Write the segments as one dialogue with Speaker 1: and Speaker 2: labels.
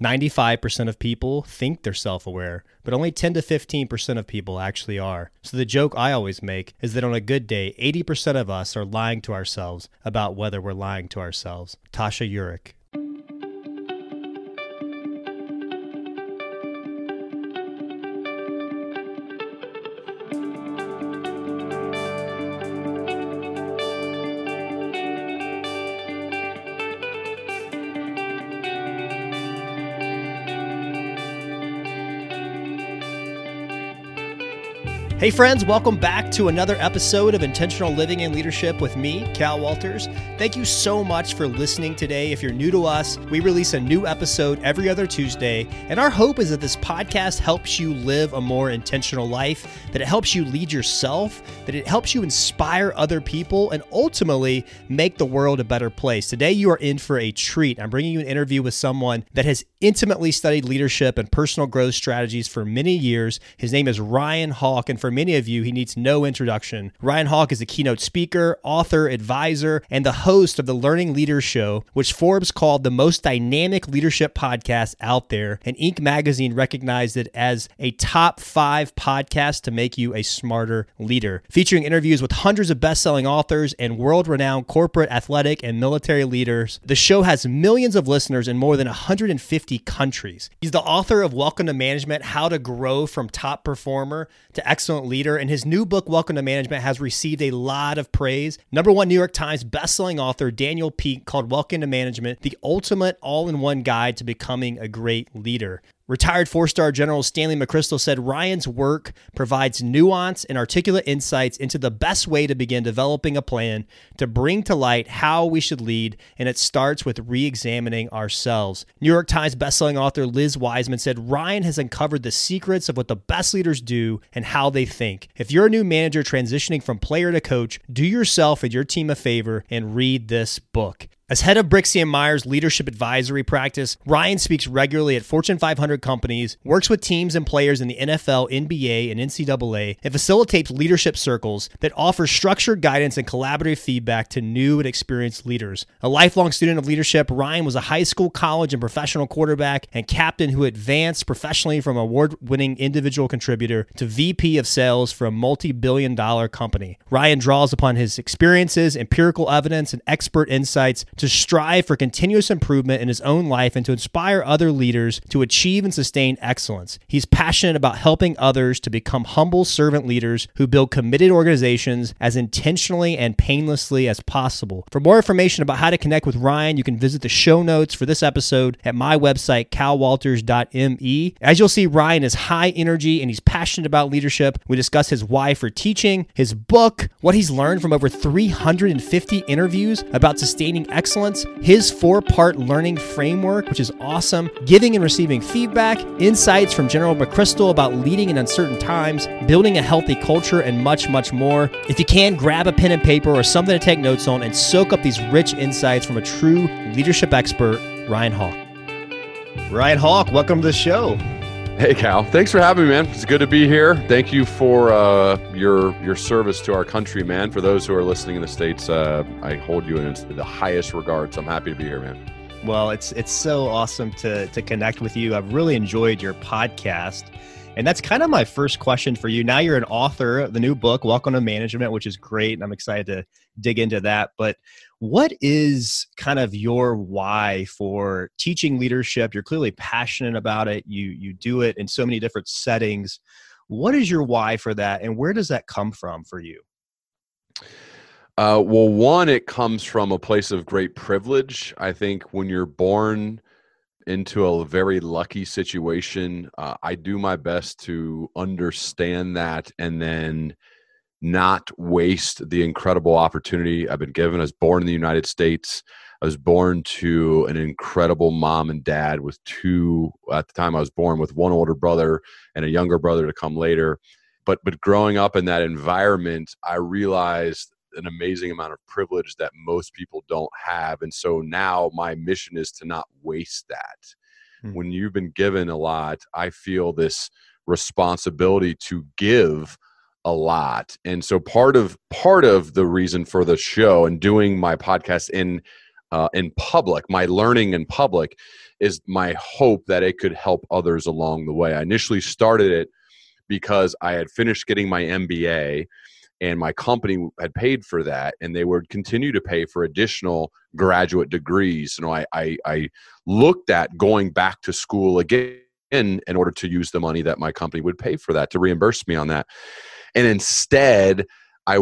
Speaker 1: 95% of people think they're self aware, but only 10 to 15% of people actually are. So the joke I always make is that on a good day, 80% of us are lying to ourselves about whether we're lying to ourselves. Tasha Eurich. Hey, friends, welcome back to another episode of Intentional Living and Leadership with me, Cal Walters. Thank you so much for listening today. If you're new to us, we release a new episode every other Tuesday, and our hope is that this podcast helps you live a more intentional life, that it helps you lead yourself, that it helps you inspire other people, and ultimately make the world a better place. Today, you are in for a treat. I'm bringing you an interview with someone that has intimately studied leadership and personal growth strategies for many years. His name is Ryan Hawk, and for many of you, he needs no introduction. Ryan Hawk is a keynote speaker, author, advisor, and the host of the Learning Leaders Show, which Forbes called the most dynamic leadership podcast out there. And Inc. magazine recognized it as a top five podcast to make you a smarter leader. Featuring interviews with hundreds of best selling authors and world renowned corporate, athletic, and military leaders, the show has millions of listeners in more than 150 countries. He's the author of Welcome to Management How to Grow from Top Performer to Excellent Leader, and his new book, Welcome to Management, has received a lot of praise. Number one New York Times bestselling author Daniel Pink called Welcome to Management the ultimate all in one guide to becoming a great leader. Retired four star General Stanley McChrystal said Ryan's work provides nuance and articulate insights into the best way to begin developing a plan to bring to light how we should lead, and it starts with re examining ourselves. New York Times bestselling author Liz Wiseman said Ryan has uncovered the secrets of what the best leaders do and how they think. If you're a new manager transitioning from player to coach, do yourself and your team a favor and read this book. As head of Brixey and Meyer's leadership advisory practice, Ryan speaks regularly at Fortune 500 companies, works with teams and players in the NFL, NBA, and NCAA, and facilitates leadership circles that offer structured guidance and collaborative feedback to new and experienced leaders. A lifelong student of leadership, Ryan was a high school, college, and professional quarterback and captain who advanced professionally from award-winning individual contributor to VP of sales for a multi-billion dollar company. Ryan draws upon his experiences, empirical evidence, and expert insights to strive for continuous improvement in his own life and to inspire other leaders to achieve and sustain excellence. He's passionate about helping others to become humble servant leaders who build committed organizations as intentionally and painlessly as possible. For more information about how to connect with Ryan, you can visit the show notes for this episode at my website, calwalters.me. As you'll see, Ryan is high energy and he's passionate about leadership. We discuss his why for teaching, his book, what he's learned from over 350 interviews about sustaining excellence, his four part learning framework, which is awesome, giving and receiving feedback, insights from General McChrystal about leading in uncertain times, building a healthy culture, and much, much more. If you can, grab a pen and paper or something to take notes on and soak up these rich insights from a true leadership expert, Ryan Hawk. Ryan Hawk, welcome to the show.
Speaker 2: Hey Cal, thanks for having me, man. It's good to be here. Thank you for uh, your your service to our country, man. For those who are listening in the states, uh, I hold you in the highest regard. So I'm happy to be here, man.
Speaker 1: Well, it's it's so awesome to to connect with you. I've really enjoyed your podcast. And that's kind of my first question for you. Now you're an author of the new book, Welcome to Management, which is great. And I'm excited to dig into that. But what is kind of your why for teaching leadership? You're clearly passionate about it. You you do it in so many different settings. What is your why for that and where does that come from for you?
Speaker 2: Uh, well, one, it comes from a place of great privilege. I think when you're born into a very lucky situation. Uh, I do my best to understand that and then not waste the incredible opportunity I've been given. I was born in the United States. I was born to an incredible mom and dad with two, at the time I was born, with one older brother and a younger brother to come later. But, but growing up in that environment, I realized an amazing amount of privilege that most people don't have. And so now my mission is to not waste that. Mm-hmm. When you've been given a lot, I feel this responsibility to give a lot. And so part of part of the reason for the show and doing my podcast in uh, in public, my learning in public, is my hope that it could help others along the way. I initially started it because I had finished getting my MBA and my company had paid for that and they would continue to pay for additional graduate degrees. You know, I, I, I looked at going back to school again in in order to use the money that my company would pay for that to reimburse me on that. And instead, I,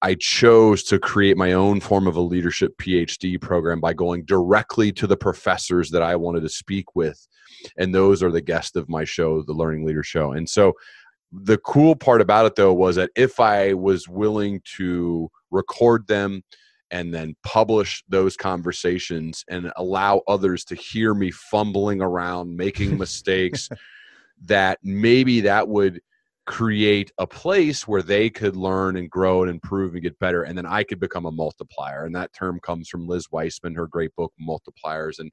Speaker 2: I chose to create my own form of a leadership PhD program by going directly to the professors that I wanted to speak with. And those are the guests of my show, the Learning Leader Show. And so the cool part about it, though, was that if I was willing to record them and then publish those conversations and allow others to hear me fumbling around, making mistakes, that maybe that would – create a place where they could learn and grow and improve and get better and then i could become a multiplier and that term comes from liz wiseman her great book multipliers and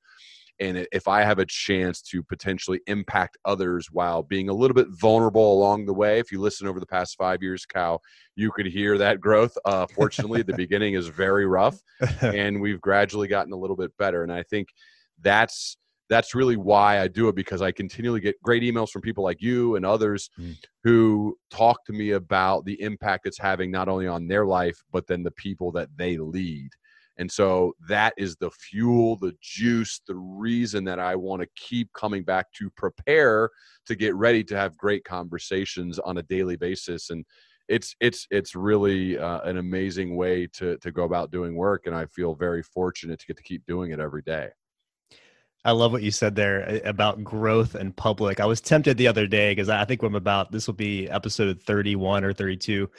Speaker 2: and if i have a chance to potentially impact others while being a little bit vulnerable along the way if you listen over the past five years cal you could hear that growth. Uh, fortunately the beginning is very rough and we've gradually gotten a little bit better and i think that's that's really why I do it because I continually get great emails from people like you and others mm. who talk to me about the impact it's having not only on their life, but then the people that they lead. And so that is the fuel, the juice, the reason that I want to keep coming back to prepare to get ready to have great conversations on a daily basis. And it's it's it's really uh, an amazing way to to go about doing work, and I feel very fortunate to get to keep doing it every day.
Speaker 1: I love what you said there uh, about growth and public. I was tempted the other day because I think I'm about this will be episode 31 or 32.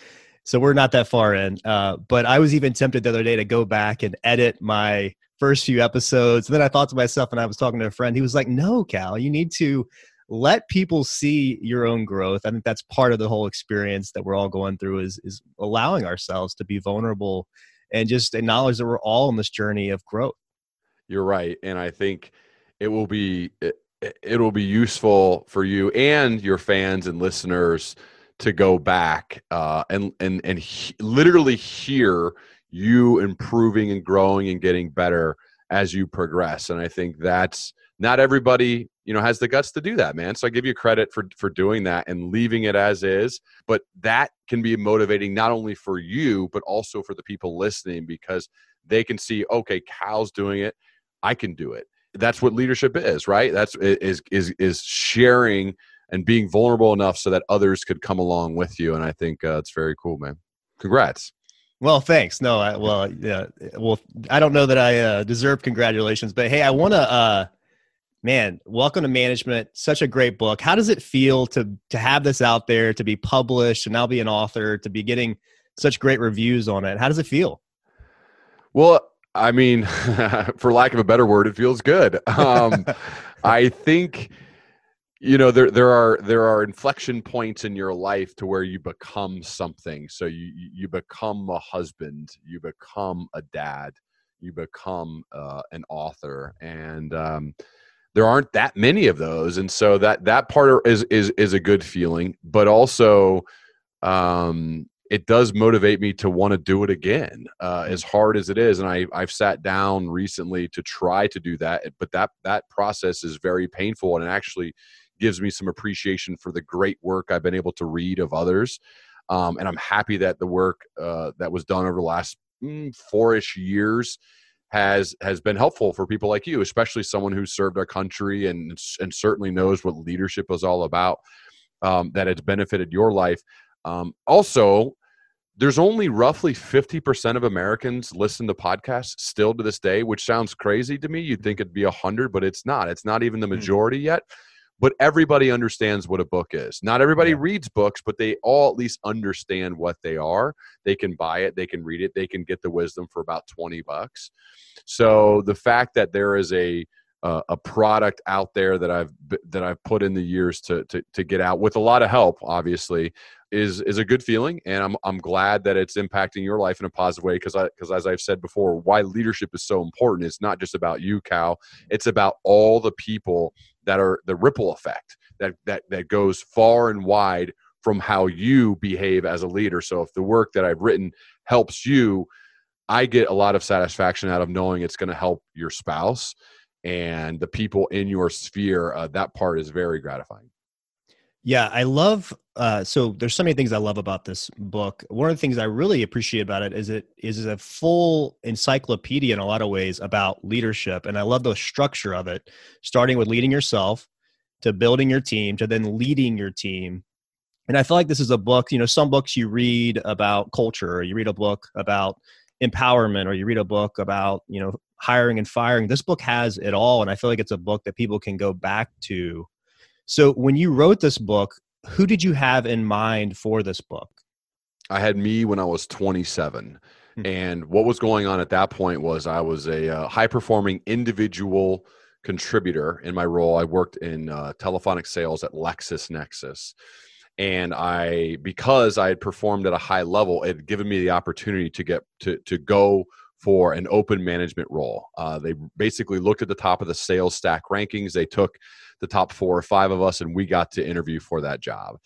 Speaker 1: So we're not that far in. Uh, but I was even tempted the other day to go back and edit my first few episodes. And then I thought to myself, and I was talking to a friend, he was like, No, Cal, you need to let people see your own growth. I think that's part of the whole experience that we're all going through is is allowing ourselves to be vulnerable and just acknowledge that we're all on this journey of growth.
Speaker 2: You're right. And I think it will be it, it will be useful for you and your fans and listeners to go back uh, and and and he, literally hear you improving and growing and getting better as you progress. And I think that's not everybody you know has the guts to do that man. So i give you credit for for doing that and leaving it as is. But that can be motivating not only for you but also for the people listening because they can see okay cal's doing it. I can do it that's what leadership is, right? That's is is is sharing and being vulnerable enough so that others could come along with you. And I think uh, it's very cool, man. Congrats.
Speaker 1: Well, thanks. No, I, well, yeah, well, I don't know that I uh, deserve congratulations, but hey, I want to, uh, man, welcome to management. Such a great book. How does it feel to to have this out there, to be published, and now be an author, to be getting such great reviews on it? How does it feel?
Speaker 2: Well, I mean, for lack of a better word, it feels good. Um, I think you know there there are there are inflection points in your life to where you become something. So you you become a husband, you become a dad, you become uh, an author, and um, there aren't that many of those, and so that that part is is is a good feeling, but also um, it does motivate me to want to do it again uh, as hard as it is and I, i've sat down recently to try to do that but that that process is very painful and it actually gives me some appreciation for the great work i've been able to read of others um, and i'm happy that the work uh, that was done over the last mm, four-ish years has has been helpful for people like you especially someone who served our country and and certainly knows what leadership is all about um, that it's benefited your life. Um, also there's only roughly 50% of Americans listen to podcasts still to this day, which sounds crazy to me. You'd think it'd be 100, but it's not. It's not even the hmm. majority yet. But everybody understands what a book is. Not everybody yeah. reads books, but they all at least understand what they are. They can buy it, they can read it, they can get the wisdom for about 20 bucks. So the fact that there is a uh, a product out there that I've that I've put in the years to, to to get out with a lot of help, obviously, is is a good feeling, and I'm I'm glad that it's impacting your life in a positive way because I because as I've said before, why leadership is so important. It's not just about you, Cal. It's about all the people that are the ripple effect that that that goes far and wide from how you behave as a leader. So if the work that I've written helps you, I get a lot of satisfaction out of knowing it's going to help your spouse and the people in your sphere, uh, that part is very gratifying.
Speaker 1: Yeah, I love. Uh, so there's so many things I love about this book. One of the things I really appreciate about it is it is a full encyclopedia in a lot of ways about leadership, and I love the structure of it, starting with leading yourself, to building your team, to then leading your team. And I feel like this is a book. You know, some books you read about culture, or you read a book about empowerment, or you read a book about you know hiring and firing. This book has it all, and I feel like it's a book that people can go back to so when you wrote this book, who did you have in mind for this book?
Speaker 2: I had me when I was 27. Mm-hmm. And what was going on at that point was I was a uh, high performing individual contributor in my role. I worked in uh, telephonic sales at LexisNexis. And I, because I had performed at a high level, it had given me the opportunity to get to, to go for an open management role. Uh, they basically looked at the top of the sales stack rankings. They took the top four or five of us, and we got to interview for that job.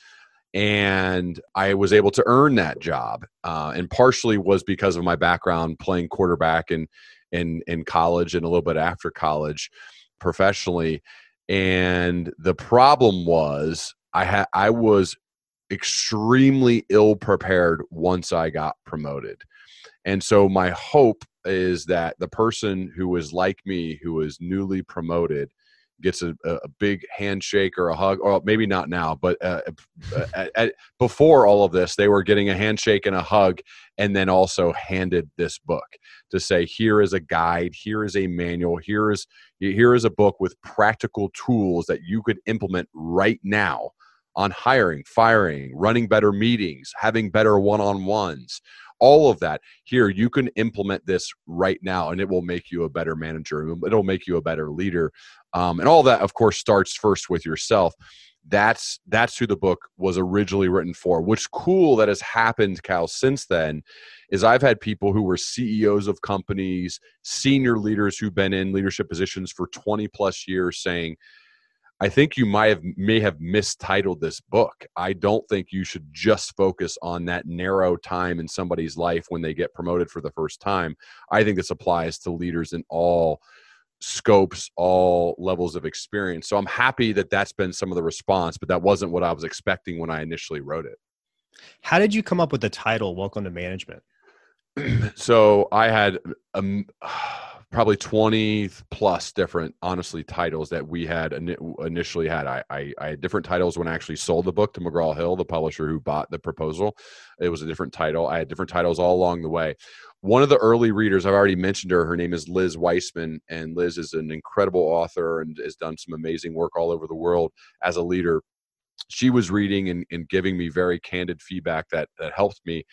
Speaker 2: And I was able to earn that job, uh, and partially was because of my background playing quarterback in, in in college and a little bit after college, professionally. And the problem was I had I was extremely ill prepared once I got promoted. And so my hope is that the person who is like me, who is newly promoted, gets a, a big handshake or a hug, or maybe not now, but uh, uh at, at, before all of this, they were getting a handshake and a hug, and then also handed this book to say, "Here is a guide. Here is a manual. Here is here is a book with practical tools that you could implement right now." on hiring, firing, running better meetings, having better one on ones, all of that. Here you can implement this right now and it will make you a better manager it'll make you a better leader. Um, and all that of course starts first with yourself. That's that's who the book was originally written for. Which cool that has happened cal since then is i've had people who were ceos of companies senior leaders who've been in leadership positions for 20 plus years saying I think you might have may have mistitled this book. I don't think you should just focus on that narrow time in somebody's life when they get promoted for the first time. I think this applies to leaders in all scopes, all levels of experience. So I'm happy that that's been some of the response, but that wasn't what I was expecting when I initially wrote it.
Speaker 1: How did you come up with the title Welcome to Management?
Speaker 2: so I had um, probably 20 plus different honestly titles that we had initially had. I, I, I had different titles when i actually sold the book to mcgraw-hill the publisher who bought the proposal. It was a different title. I had different titles all along the way. One of the early readers i've already mentioned her her name is liz wiseman and liz is an incredible author and has done some amazing work all over the world as a leader. She was reading and, and giving me very candid feedback that that helped me.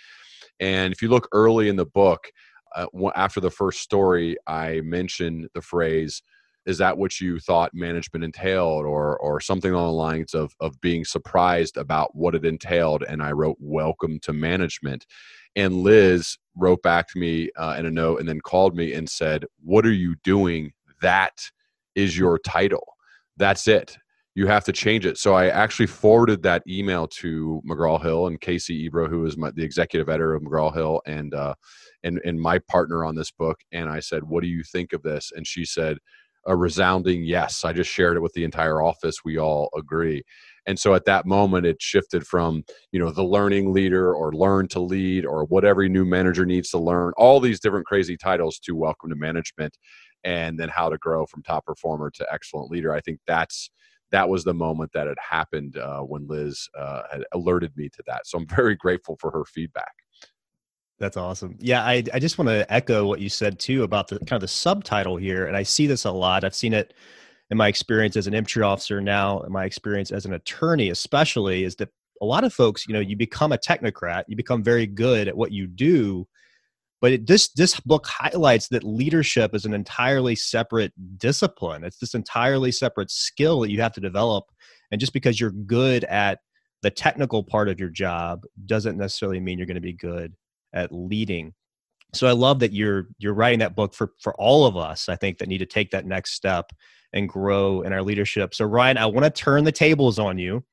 Speaker 2: And if you look early in the book uh, after the first story, I mentioned the phrase, "Is that what you thought management entailed?" or or something along the lines of of being surprised about what it entailed. And I wrote, "Welcome to management." And Liz wrote back to me uh, in a note and then called me and said, "What are you doing? That is your title. That's it." You have to change it. So I actually forwarded that email to McGraw Hill and Casey Ebro, who is my, the executive editor of McGraw Hill and, uh, and, and my partner on this book. And I said, what do you think of this? And she said, a resounding yes. I just shared it with the entire office. We all agree. And so at that moment, it shifted from, you know, the learning leader or learn to lead or what every new manager needs to learn, all these different crazy titles to welcome to management and then how to grow from top performer to excellent leader. I think that's, that was the moment that had happened uh, when Liz uh, had alerted me to that. So I'm very grateful for her feedback.
Speaker 1: That's awesome. Yeah, I, I just want to echo what you said too about the kind of the subtitle here. And I see this a lot. I've seen it in my experience as an infantry officer now, in my experience as an attorney, especially, is that a lot of folks, you know, you become a technocrat, you become very good at what you do, but it, this this book highlights that leadership is an entirely separate discipline. It's this entirely separate skill that you have to develop. And just because you're good at the technical part of your job doesn't necessarily mean you're going to be good at leading. So i love that you're you're writing that book for for all of us i think that need to take that next step and grow in our leadership. So ryan i want to turn the tables on you.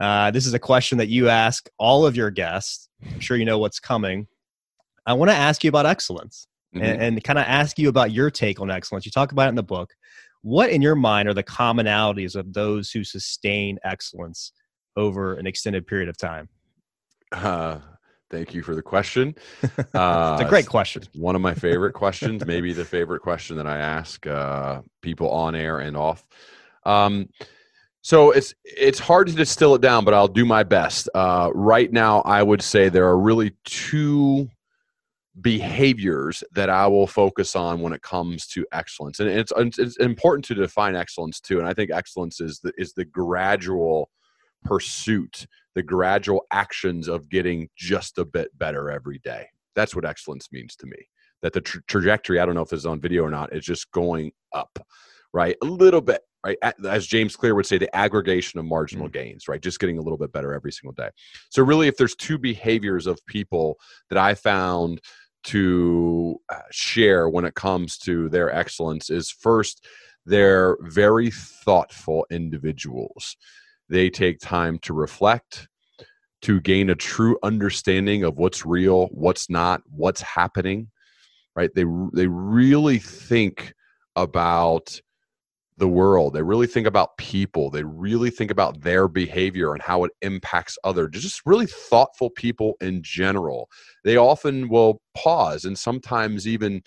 Speaker 1: Uh, this is a question that you ask all of your guests. I'm sure you know what's coming I want to ask you about excellence mm-hmm. and, and kind of ask you about your take on excellence. You talk about it in the book. what in your mind are the commonalities of those who sustain excellence over an extended period of time?
Speaker 2: Uh, thank you for the question.
Speaker 1: Uh, it's a great question.
Speaker 2: One of my favorite questions, maybe the favorite question that I ask uh, people on air and off. Um, so it's it's hard to distill it down, but I'll do my best. Uh, right now, I would say there are really two behaviors that I will focus on when it comes to excellence, and it's it's important to define excellence too. And I think excellence is the is the gradual pursuit, the gradual actions of getting just a bit better every day. That's what excellence means to me. That the tra- trajectory, I don't know if it's on video or not, is just going up, right? A little bit, right? As James Clear would say, the aggregation of marginal mm-hmm. gains, right? Just getting a little bit better every single day. So, really, if there's two behaviors of people that I found to uh, share when it comes to their excellence, is first, they're very thoughtful individuals. They take time to reflect, to gain a true understanding of what's real, what's not, what's happening, right? They, they really think about the world. They really think about people. They really think about their behavior and how it impacts others. Just really thoughtful people in general. They often will pause and sometimes even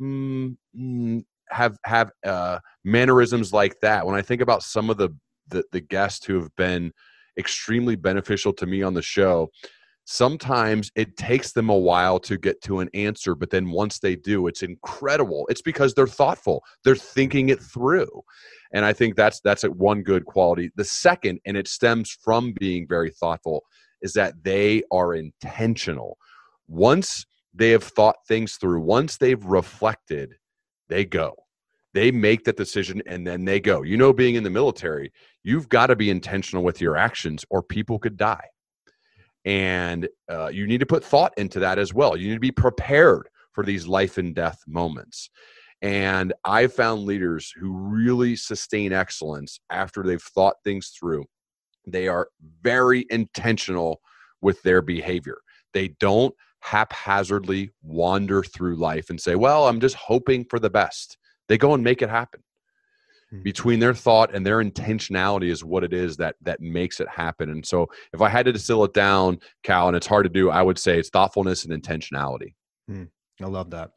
Speaker 2: mm, mm, have have uh, mannerisms like that. When I think about some of the, the the guests who have been extremely beneficial to me on the show, sometimes it takes them a while to get to an answer but then once they do it's incredible. It's because they're thoughtful. They're thinking it through. And i think that's that's one good quality. The second and it stems from being very thoughtful is that they are intentional. Once they have thought things through once they've reflected they go. They make that decision and then they go. You know being in the military you've got to be intentional with your actions or people could die and uh, you need to put thought into that as well. You need to be prepared for these life and death moments. And I've found leaders who really sustain excellence after they've thought things through. They are very intentional with their behavior. They don't haphazardly wander through life and say, Well, I'm just hoping for the best. They go and make it happen. Mm-hmm. between their thought and their intentionality is what it is that that makes it happen. And so if i had to distill it down cal and it's hard to do i would say it's thoughtfulness and intentionality.
Speaker 1: Mm, i love that.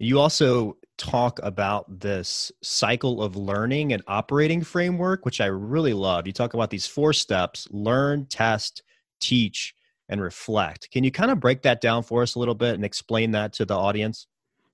Speaker 1: You also talk about this cycle of learning and operating framework which i really love. You talk about these four steps learn test teach and reflect. Can you kind of break that down for us a little bit and explain that to the audience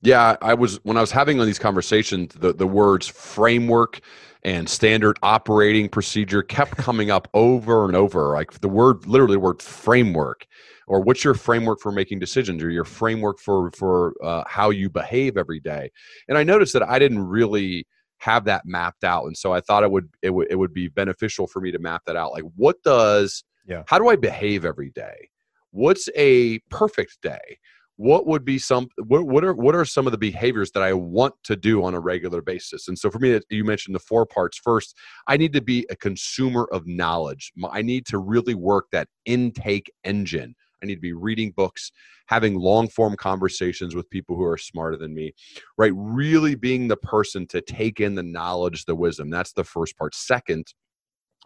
Speaker 2: yeah, I was when I was having on these conversations, the, the words framework and standard operating procedure kept coming up over and over. Like the word, literally, the word framework, or what's your framework for making decisions, or your framework for for uh, how you behave every day. And I noticed that I didn't really have that mapped out, and so I thought it would it would it would be beneficial for me to map that out. Like, what does yeah. how do I behave every day? What's a perfect day? What would be some what, what are what are some of the behaviors that i want to do on a regular basis? And so for me you mentioned the four parts. First i need to be a consumer of knowledge. I need to really work that intake engine. I need to be reading books having long form conversations with people who are smarter than me right? Really being the person to take in the knowledge the wisdom. That's the first part. Second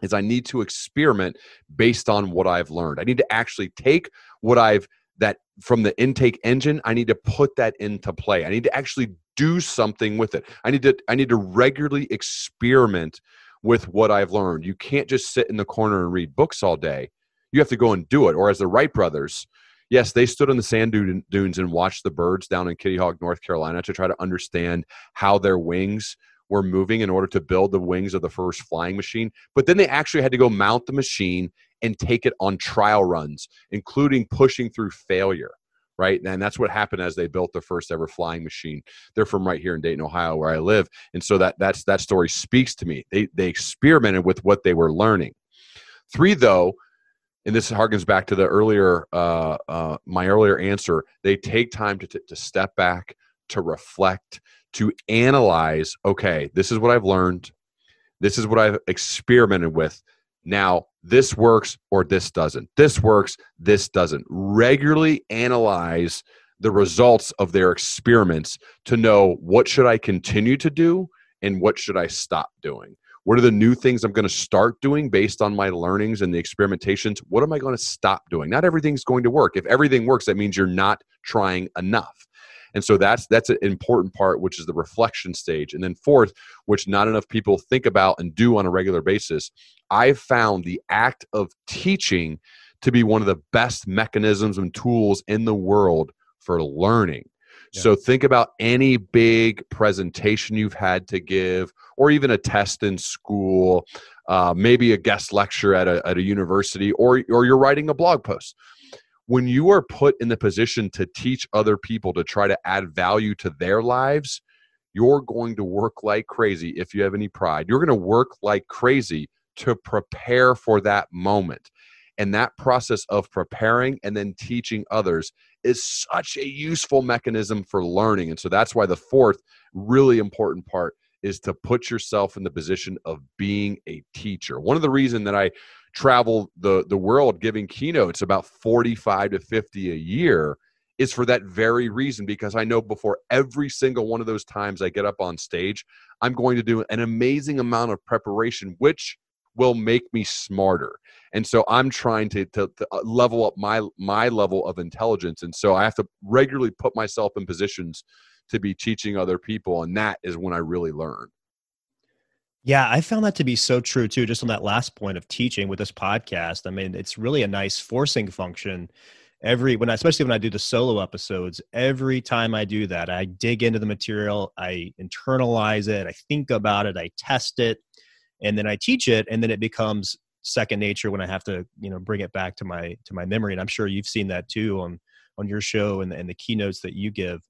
Speaker 2: is I need to experiment based on what I've learned. I need to actually take what I've that from the intake engine i need to put that into play. I need to actually do something with it. I need to i need to regularly experiment with what i've learned. You can't just sit in the corner and read books all day. You have to go and do it. Or as the wright brothers yes they stood on the sand dunes and watched the birds down in kitty hawk north carolina to try to understand how their wings were moving in order to build the wings of the first flying machine but then they actually had to go mount the machine and take it on trial runs, including pushing through failure. Right. And that's what happened as they built the first ever flying machine. They're from right here in Dayton, Ohio, where I live. And so that that's that story speaks to me. They they experimented with what they were learning. Three, though, and this harkens back to the earlier uh, uh, my earlier answer they take time to, t- to step back to reflect to analyze okay this is what i've learned this is what i've experimented with now, this works or this doesn't. This works, this doesn't. Regularly analyze the results of their experiments to know what should I continue to do and what should I stop doing? What are the new things I'm going to start doing based on my learnings and the experimentations? What am I going to stop doing? Not everything's going to work. If everything works, that means you're not trying enough. And so that's that's an important part, which is the reflection stage. And then fourth, which not enough people think about and do on a regular basis, I've found the act of teaching to be one of the best mechanisms and tools in the world for learning. Yeah. So think about any big presentation you've had to give, or even a test in school, uh, maybe a guest lecture at a, at a university, or, or you're writing a blog post. When you are put in the position to teach other people to try to add value to their lives, you're going to work like crazy if you have any pride. You're going to work like crazy to prepare for that moment. And that process of preparing and then teaching others is such a useful mechanism for learning. And so that's why the fourth really important part is to put yourself in the position of being a teacher. One of the reasons that I travel the, the world giving keynotes about 45 to 50 a year is for that very reason because I know before every single one of those times I get up on stage, I'm going to do an amazing amount of preparation, which will make me smarter and so i'm trying to, to, to, uh, level up my my level of intelligence and so i have to regularly put myself in positions to be teaching other people and that is when i really learn
Speaker 1: yeah i found that to be so true too just on that last point of teaching with this podcast i mean it's really a nice forcing function every when I, especially when i do the solo episodes every time i do that i dig into the material i internalize it i think about it i test it and then I teach it, and then it becomes second nature when I have to, you know, bring it back to my to my memory. And I'm sure you've seen that too on on your show and, and the keynotes that you give.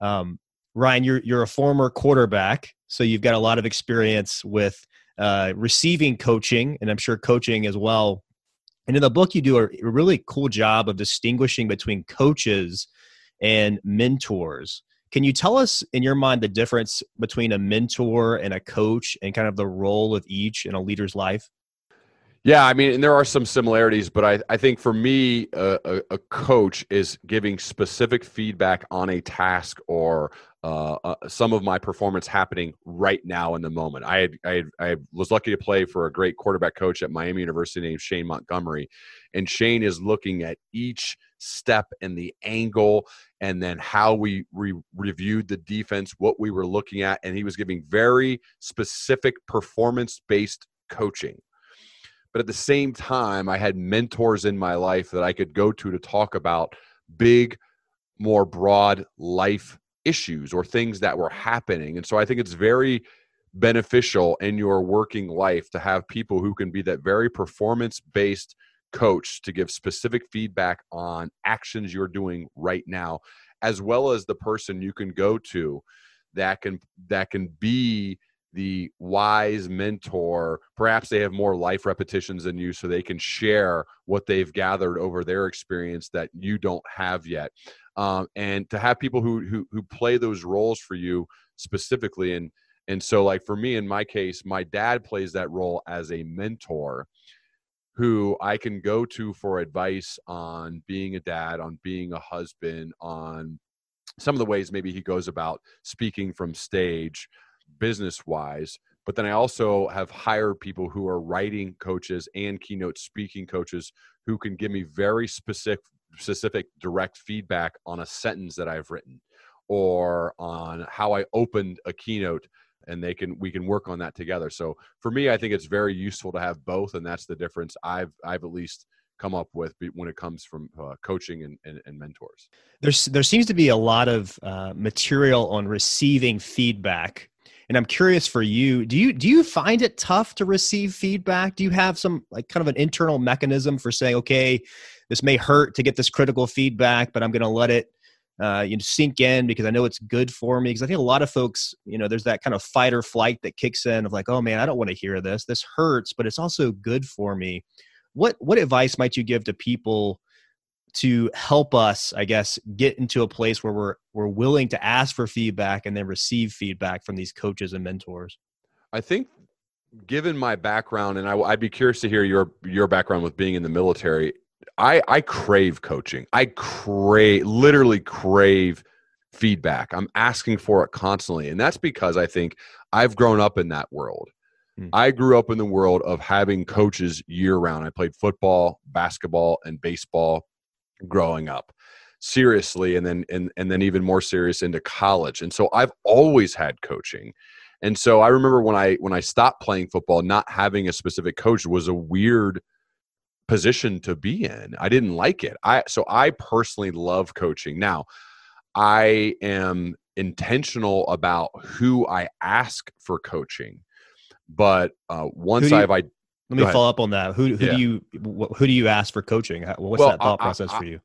Speaker 1: Um, Ryan, you're you're a former quarterback, so you've got a lot of experience with uh, receiving coaching, and I'm sure coaching as well. And in the book, you do a, really cool job of distinguishing between coaches and mentors. Can you tell us, in your mind, the difference between a mentor and a coach and kind of the role of each in a leader's life?
Speaker 2: Yeah, I mean, and there are some similarities, but I, I think for me, a, a coach is giving specific feedback on a task or uh, uh, some of my performance happening right now in the moment. I, had, I, had, I was lucky to play for a great quarterback coach at Miami University named Shane Montgomery, and Shane is looking at each step and the angle and then how we re- reviewed the defense, what we were looking at. And he was giving very specific performance based coaching. But at the same time, I had mentors in my life that I could go to to talk about big, more broad life issues or things that were happening. And so I think it's very beneficial in your working life to have people who can be that very performance based coach to give specific feedback on actions you're doing right now as well as the person you can go to that can that can be the wise mentor perhaps they have more life repetitions than you so they can share what they've gathered over their experience that you don't have yet. Um, and to have people who, who who play those roles for you specifically and and so like for me in my case my dad plays that role as a mentor who I can go to for advice on being a dad, on being a husband, on some of the ways maybe he goes about speaking from stage business wise. But then I also have hired people who are writing coaches and keynote speaking coaches who can give me very specific, specific direct feedback on a sentence that I've written or on how I opened a keynote and they can we can work on that together so for me i think it's very useful to have both and that's the difference i've i've at least come up with when it comes from uh, coaching and, and, and, mentors
Speaker 1: there's there seems to be a lot of uh, material on receiving feedback and i'm curious for you do you do you find it tough to receive feedback do you have some like kind of an internal mechanism for saying okay this may hurt to get this critical feedback but i'm going to let it uh, you know, sink in because I know it's good for me. Because I think a lot of folks, you know, there's that kind of fight or flight that kicks in of like, oh man, I don't want to hear this. This hurts, but it's also good for me. What what advice might you give to people to help us, I guess, get into a place where we're we're willing to ask for feedback and then receive feedback from these coaches and mentors?
Speaker 2: I think given my background and I, would be curious to hear your your background with being in the military I I crave coaching. I crave literally crave feedback. I'm asking for it constantly. And that's because I think I've grown up in that world. Hmm. I grew up in the world of having coaches year round. I played football, basketball, and baseball growing up seriously and then and, and then even more serious into college. And so I've always had coaching. And so I remember when I when I stopped playing football, not having a specific coach was a weird position to be in. I didn't like it. I so I personally love coaching. Now, I am intentional about who I ask for coaching. But uh, once
Speaker 1: you,
Speaker 2: I've I
Speaker 1: let me follow up on that. Who who yeah. do you who do you ask for coaching? What's well, that thought I, process
Speaker 2: I,
Speaker 1: for you?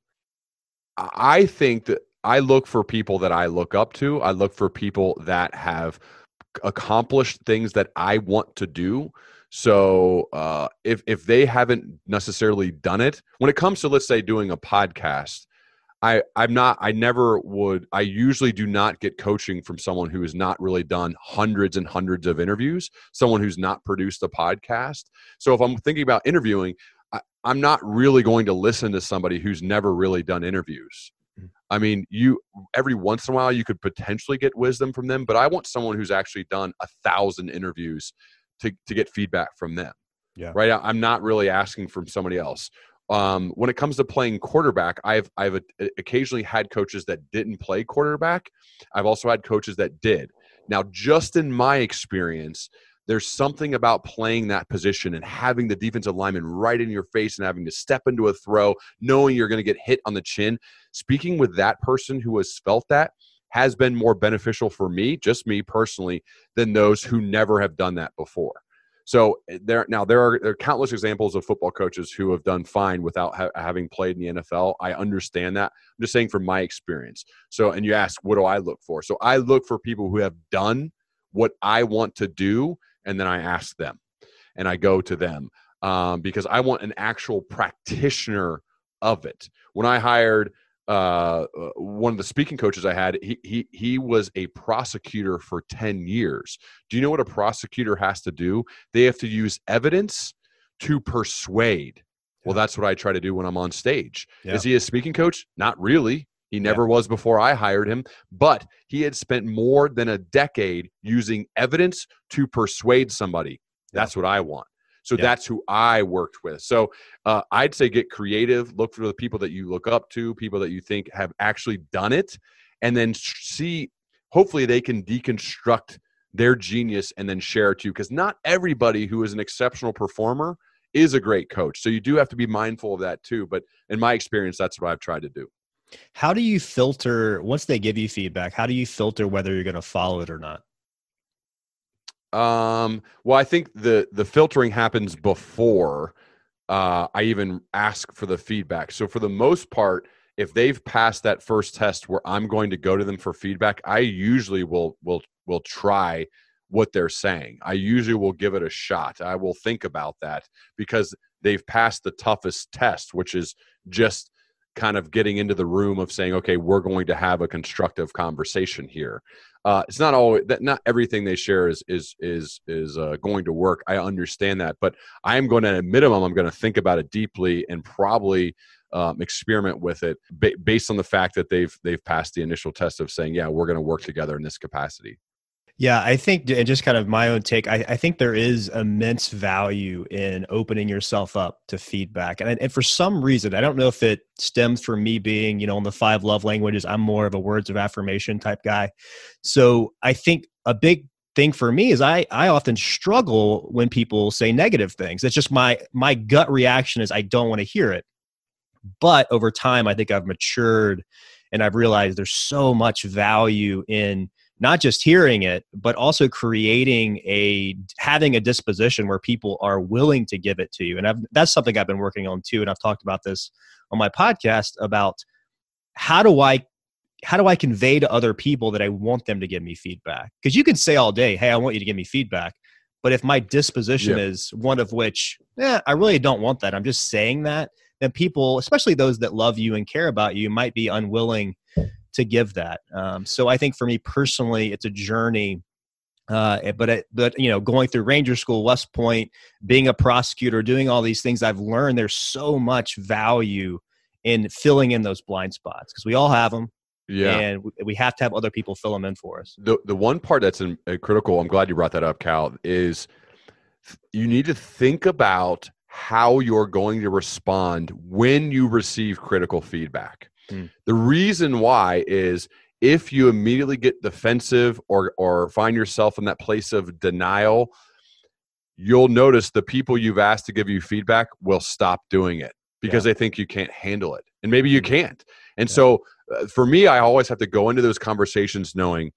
Speaker 2: I think that I look for people that I look up to. I look for people that have accomplished things that I want to do. So uh, if if they haven't necessarily done it, when it comes to let's say doing a podcast, I I'm not I never would I usually do not get coaching from someone who has not really done hundreds and hundreds of interviews, someone who's not produced a podcast. So if I'm thinking about interviewing, I, I'm not really going to listen to somebody who's never really done interviews. Mm. I mean, you every once in a while you could potentially get wisdom from them, but I want someone who's actually done a thousand interviews to to get feedback from them.
Speaker 1: Yeah.
Speaker 2: Right. I'm not really asking from somebody else. Um, when it comes to playing quarterback, I've I've a, occasionally had coaches that didn't play quarterback. I've also had coaches that did. Now, just in my experience, there's something about playing that position and having the defensive lineman right in your face and having to step into a throw, knowing you're going to get hit on the chin. Speaking with that person who has felt that has been more beneficial for me, just me personally, than those who never have done that before. So eh, there now there are, there are, countless examples of football coaches who have done fine without ha- having played in the NFL. I understand that. I'm just saying from my experience. So and you ask, what do I look for? So I look for people who have done what I want to do, and then I ask them, and I go to them um, because I want an actual practitioner of it. When I hired uh, one of the speaking coaches I had, he, he, he was a prosecutor for 10 years. Do you know what a prosecutor has to do? They have to use evidence to persuade. Well, that's what I try to do when I'm on stage. Yeah. Is he a speaking coach? Not really. He never yeah. was before I hired him, but he had spent more than a decade using evidence to persuade somebody. That's what I want. So yeah. that's who I worked with. So uh, I'd say get creative, look for the people that you look up to, people that you think have actually done it, and then see, hopefully, they can deconstruct their genius and then share it to you. Because not everybody who is an exceptional performer is a great coach. So you do have to be mindful of that too. But in my experience, that's what I've tried to do.
Speaker 1: How do you filter once they give you feedback? How do you filter whether you're going to follow it or not?
Speaker 2: Um, well, I think the the filtering happens before uh, I even ask for the feedback. So for the most part, if they've passed that first test where I'm going to go to them for feedback, I usually will will will try what they're saying. I usually will give it a shot. I will think about that because they've passed the toughest test, which is just kind of getting into the room of saying, okay, we're going to have a constructive conversation here uh, it's not always that not everything they share is is is is uh, going to work. I understand that, but I am going to at minimum I'm going to think about it deeply and probably um, experiment with it ba- based on the fact that they've they've passed the initial test of saying, yeah, we're going to work together in this capacity.
Speaker 1: Yeah, I think, and just kind of my own take, I, I, think there is immense value in opening yourself up to feedback. And, and for some reason, I don't know if it stems from me being, you know, in the five love languages, I'm more of a words of affirmation type guy. So I think a big thing for me is I, I often struggle when people say negative things. It's just my, my gut reaction is I don't want to hear it. But over time, I think I've matured and I've realized there's so much value in not just hearing it but also creating a having a disposition where people are willing to give it to you and I've, that's something i've been working on too and i've talked about this on my podcast about how do i how do i convey to other people that i want them to give me feedback because you can say all day hey i want you to give me feedback but if my disposition yep. is one of which yeah i really don't want that i'm just saying that then people especially those that love you and care about you might be unwilling to give that. Um, so I think for me personally, it's a journey. Uh, eh, but it, but you know, going through Ranger School, West Point, being a prosecutor, doing all these things, I've learned there's so much value in filling in those blind spots because we all have them. Yeah. And we have to have other people fill them in for us.
Speaker 2: The the one part that's in, uh, critical, I'm glad you brought that up, Cal, is you need to think about how you're going to respond when you receive critical feedback. Mm. The reason why is if you immediately get defensive or or find yourself in that place of denial, you'll notice the people you've asked to give you feedback will stop doing it because yeah. they think you can't handle it. And maybe you hmm. can't. And yeah. so uh, for me, I always have to go into those conversations knowing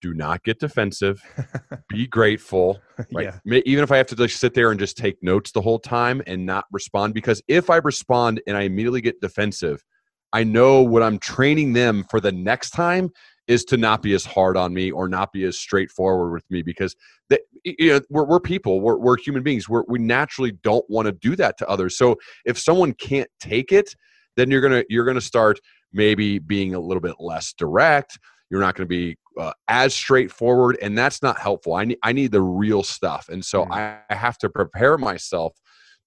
Speaker 2: do not get defensive be grateful right yeah. even if i have to just sit there and just take notes the whole time and not respond because if i respond and i immediately get defensive i know what i'm training them for the next time is to not be as hard on me or not be as straightforward with me because they, you know, we're, we're people we're, we're human beings we're, we naturally don't want to do that to others. So if someone can't take it then you're gonna you're gonna start maybe being a little bit less direct. You're not going to be uh, as straightforward and that's not helpful. I need i need the real stuff. And so mm. I, I have to prepare myself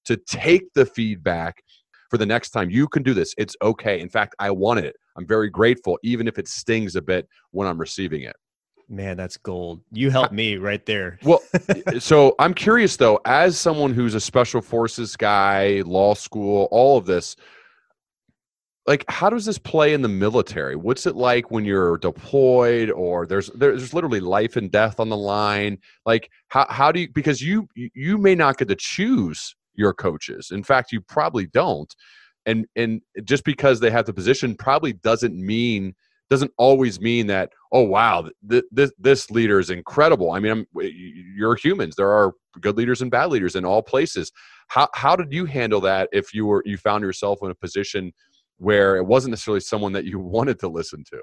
Speaker 2: to take the feedback for the next time you can do this. It's okay. In fact i want it. I'm very grateful even if it stings a bit when i'm receiving it.
Speaker 1: Man that's gold. You helped me right there.
Speaker 2: Well so i'm curious though as someone who's a special forces guy law school all of this like how does this play in the military? What's it like when you're deployed or there's there's literally life and death on the line? Like how, how do you because you you may not get to choose your coaches. In fact you probably don't. And and just because they have the position probably doesn't mean doesn't always mean that oh wow th- this this leader is incredible. I mean I'm, you're humans. There are good leaders and bad leaders in all places. How how did you handle that if you were you found yourself in a position where it wasn't necessarily someone that you wanted to listen to.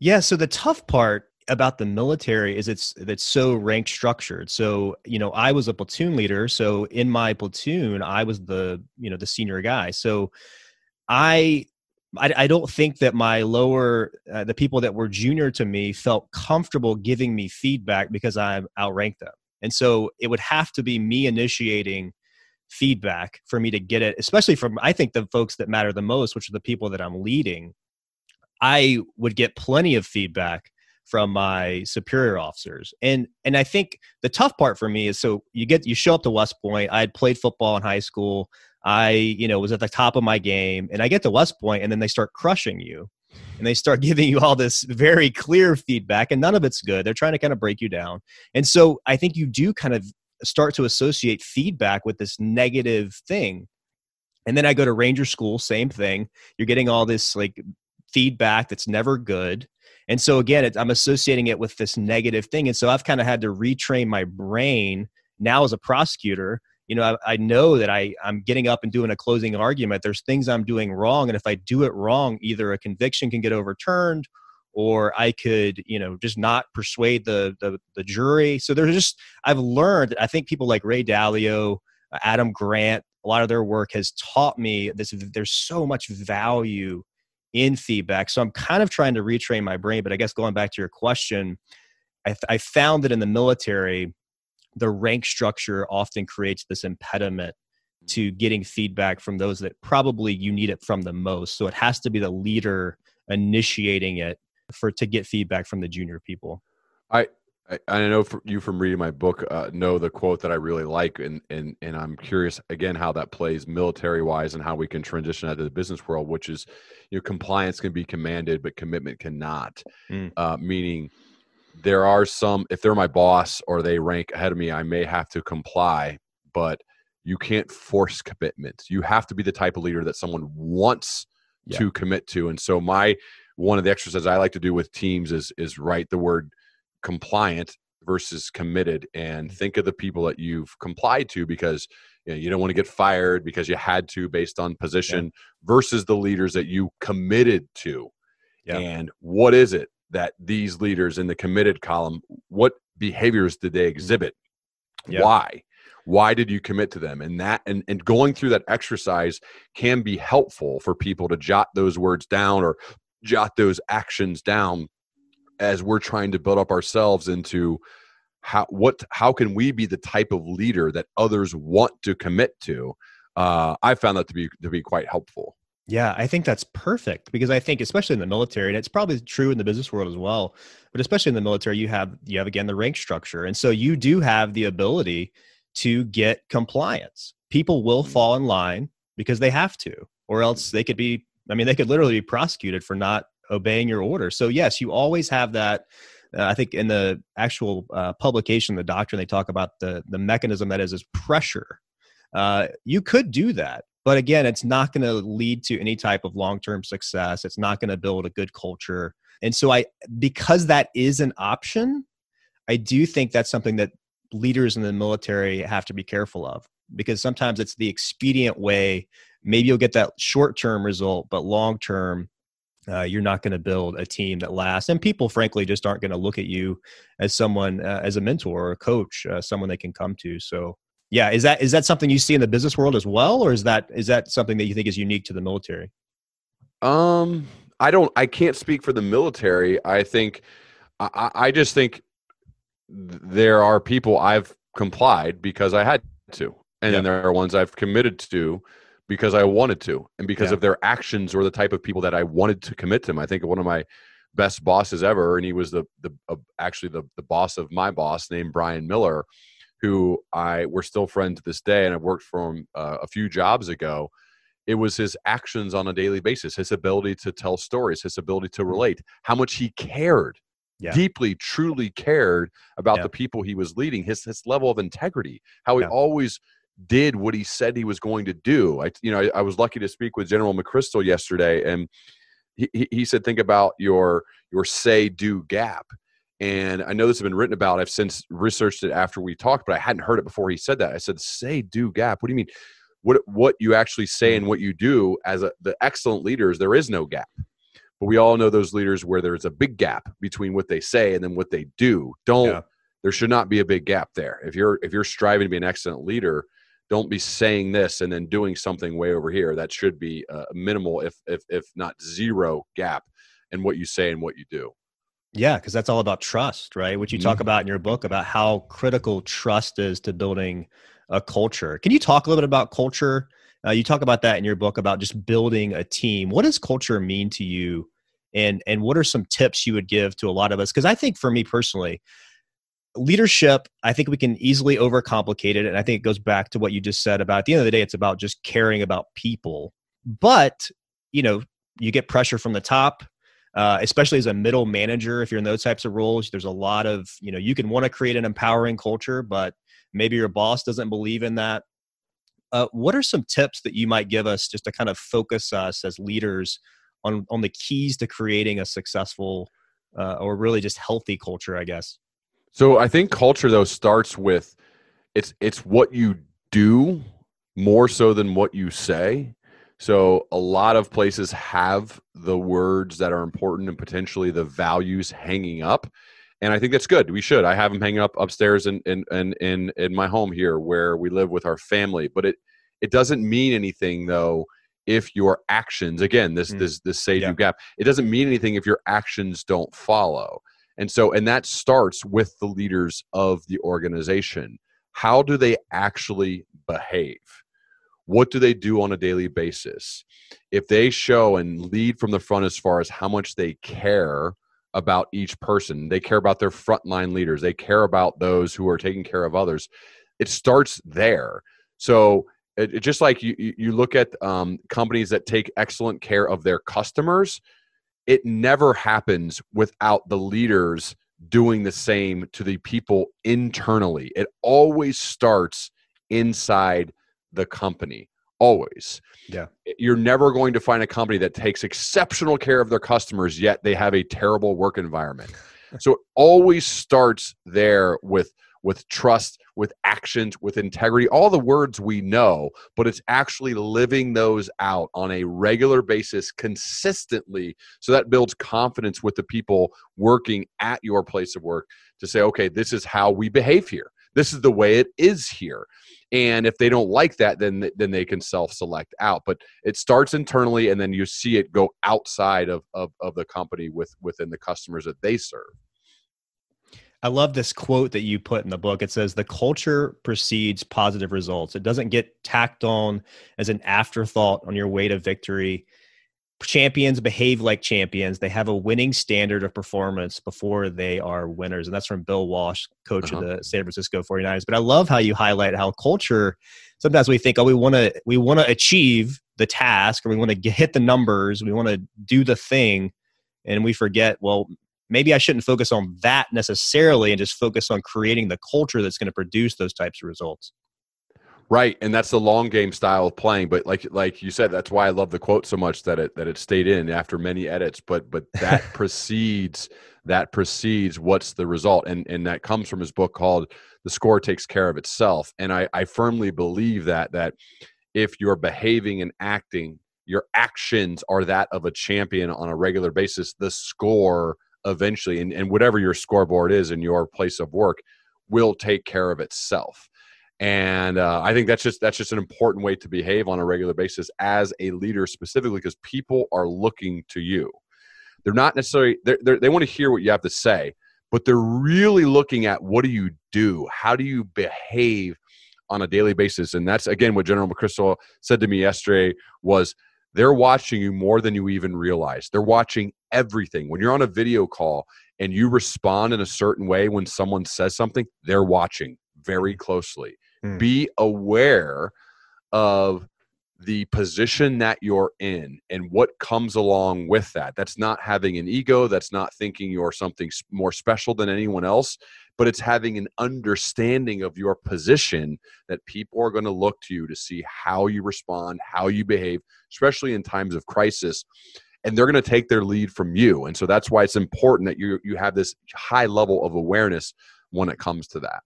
Speaker 1: Yeah, so the tough part about the military is it's it's so rank structured. So, you know, I was a platoon leader, so in my platoon, I was the, you know, the senior guy. So I I, I don't think that my lower, uh, the people that were junior to me felt comfortable giving me feedback because I outranked them. And so it would have to be me initiating feedback for me to get it, especially from I think the folks that matter the most, which are the people that I'm leading. I would get plenty of feedback from my superior officers. And and I think the tough part for me is so you get you show up to West Point. I had played football in high school. I, you know, was at the top of my game and I get to West Point and then they start crushing you. And they start giving you all this very clear feedback and none of it's good. They're trying to kind of break you down. And so I think you do kind of start to associate feedback with this negative thing. And then I go to Ranger School, same thing. You're getting all this like feedback that's never good. And so again, it, I'm associating it with this negative thing. And so I've kind of had to retrain my brain now as a prosecutor. You know, I, I know that I, I'm getting up and doing a closing argument. There's things I'm doing wrong. And if I do it wrong, either a conviction can get overturned or I could, you know, just not persuade the, the, the jury. So there's just I've learned. I think people like Ray Dalio, Adam Grant, a lot of their work has taught me this. There's so much value in feedback. So I'm kind of trying to retrain my brain. But I guess going back to your question, I, I found that in the military, the rank structure often creates this impediment mm. to getting feedback from those that probably you need it from the most. So it has to be the leader initiating it for to get feedback from the junior people.
Speaker 2: I I, I know you from reading my book uh, know the quote that I really like, and and and I'm curious again how that plays military wise and how we can transition out to the business world, which is you know compliance can be commanded, but commitment cannot. Mm. Uh, meaning there are some if they're my boss or they rank ahead of me, I may have to comply, but you can't force commitment. You have to be the type of leader that someone wants yeah. to commit to, and so my one of the exercises I like to do with teams is is write the word compliant versus committed and mm. think of the people that you've complied to because you, know, you don't want to get fired because you had to based on position yeah. versus the leaders that you committed to. Yeah. And what is it that these leaders in the committed column what behaviors did they exhibit? Yeah. Why? why did you commit to them and that and, and going through that exercise can be helpful for people to jot those words down or jot those actions down as we're trying to build up ourselves into how what how can we be the type of leader that others want to commit to uh, i found that to be to be quite helpful
Speaker 1: Yeah, I think that's perfect because I think especially in the military and it's probably true in the business world as well, but especially in the military you have you have again the rank structure. And so you do have the ability to get compliance. People will mm-hmm. fall in line because they have to or else they could be I mean they could literally be prosecuted for not obeying your order. So yes, you always have that uh, I think in the actual uh, publication, the doctrine, they talk about the the mechanism that is is pressure. Uh, you could do that but again, it's not going to lead to any type of long term success. It's not going to build a good culture. And so, I, because that is an option, I do think that's something that leaders in the military have to be careful of because sometimes it's the expedient way. Maybe you'll get that short term result, but long term, uh, you're not going to build a team that lasts. And people, frankly, just aren't going to look at you as someone, uh, as a mentor or a coach, uh, someone they can come to. So yeah is that is that something you see in the business world as well or is that is that something that you think is unique to the military
Speaker 2: um i don't i can't speak for the military i think i i just think there are people i've complied because i had to and then there are ones i've committed to because i wanted to and because yeah. of their actions or the type of people that i wanted to commit to them i think one of my best bosses ever and he was the the uh, actually the, the boss of my boss named brian miller who I we're still friends to this day, and I've worked for him uh, a few jobs ago. It was his actions on a daily basis, his ability to tell stories, his ability to mm-hmm. relate, how much he cared, yeah. deeply, truly cared about yeah. the people he was leading, his his level of integrity, how he always did what he said he was going to do. I, you know, I, I was lucky to speak with General McChrystal yesterday, and he, he said, think about your your say do gap and I know this has been written about. I've since researched it after we talked, but I hadn't heard it before he said that. I said, "Say do gap." What do you mean? What what you actually say and what you do as a, the excellent leaders? There is no gap, but we all know those leaders where there's a big gap between what they say and then what they do. Don't yeah. there should not be a big gap there. If you're if you're striving to be an excellent leader, don't be saying this and then doing something way over here. That should be a minimal, if if if not zero, gap in what you say and what you do.
Speaker 1: Yeah, because that's all about trust, right? Which you talk mm-hmm. about in your book about how critical trust is to building a culture. Can you talk a little bit about culture? Uh, you talk about that in your book about just building a team. What does culture mean to you? And and what are some tips you would give to a lot of us? Because I think for me personally, leadership, I think we can easily overcomplicate it. And I think it goes back to what you just said about at the end of the day, it's about just caring about people. But, you know, you get pressure from the top uh, especially as a middle manager if you're in those types of roles there's a lot of you know you can want to create an empowering culture but maybe your boss doesn't believe in that uh, what are some tips that you might give us just to kind of focus us as leaders on on the keys to creating a successful uh, or really just healthy culture i guess
Speaker 2: so i think culture though starts with it's it's what you do more so than what you say so a lot of places have the words that are important and potentially the values hanging up. And I think that's good. We should. I have them hanging up upstairs in in in in, in my home here where we live with our family. But it it doesn't mean anything though if your actions again this mm. this this say yeah. gap it doesn't mean anything if your actions don't follow and so and that starts with the leaders of the organization. How do they actually behave? What do they do on a daily basis? If they show and lead from the front as far as how much they care about each person they care about their frontline leaders they care about those who are taking care of others it starts there. So it, it just like you, you look at um, companies that take excellent care of their customers it never happens without the leaders doing the same to the people internally. It always starts inside the company always.
Speaker 1: Yeah.
Speaker 2: You're never going to find a company that takes exceptional care of their customers yet they have a terrible work environment. So it always starts there with with trust with actions with integrity all the words we know but it's actually living those out on a regular basis consistently. So that builds confidence with the people working at your place of work to say okay this is how we behave here. This is the way it is here. And if they don't like that then then they can self-select out. But it starts internally and then you see it go outside of of, of the company with within the customers that they serve
Speaker 1: I love this quote that you put in the book. It says, The culture precedes positive results. It doesn't get tacked on as an afterthought on your way to victory. Champions behave like champions. They have a winning standard of performance before they are winners. And that's from Bill Walsh, coach uh-huh. of the San Francisco 49ers. But I love how you highlight how culture sometimes we think, oh, we want to we want to achieve the task or we want to hit the numbers, we want to do the thing, and we forget, well, maybe I shouldn't focus on that necessarily and just focus on creating the culture that's going to produce those types of results.
Speaker 2: Right, and that's the long game style of playing. But like like you said, that's why I love the quote so much that it that it stayed in after many edits. But but that precedes that precedes what's the result, and and that comes from his book called "The Score Takes Care of Itself." And I I firmly believe that that if you're behaving and acting, your actions are that of a champion on a regular basis. The score eventually, and, and whatever your scoreboard is in your place of work, will take care of itself. And uh, I think that's just that's just an important way to behave on a regular basis as a leader, specifically because people are looking to you. They're not necessarily they're, they're, they want to hear what you have to say, but they're really looking at what do you do, how do you behave on a daily basis, and that's again what General McChrystal said to me yesterday was they're watching you more than you even realize. They're watching everything. When you're on a video call and you respond in a certain way when someone says something, they're watching very mm. closely. Mm. Be aware of the position that you're in and what comes along with that. That's not having an ego, that's not thinking you're something more special than anyone else, but it's having an understanding of your position that people are going to look to you to see how you respond, how you behave, especially in times of crisis. And they're going to take their lead from you. And so that's why it's important that you you have this high level of awareness when it comes to that.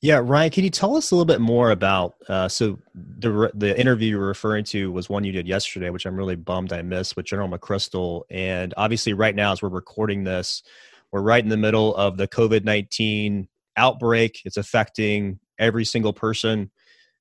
Speaker 1: Yeah, Ryan, can you tell us a little bit more about? Uh, so the the interview you're referring to was one you did yesterday, which I'm really bummed I missed with General McChrystal. And obviously, right now as we're recording this, we're right in the middle of the COVID 19 outbreak. It's affecting every single person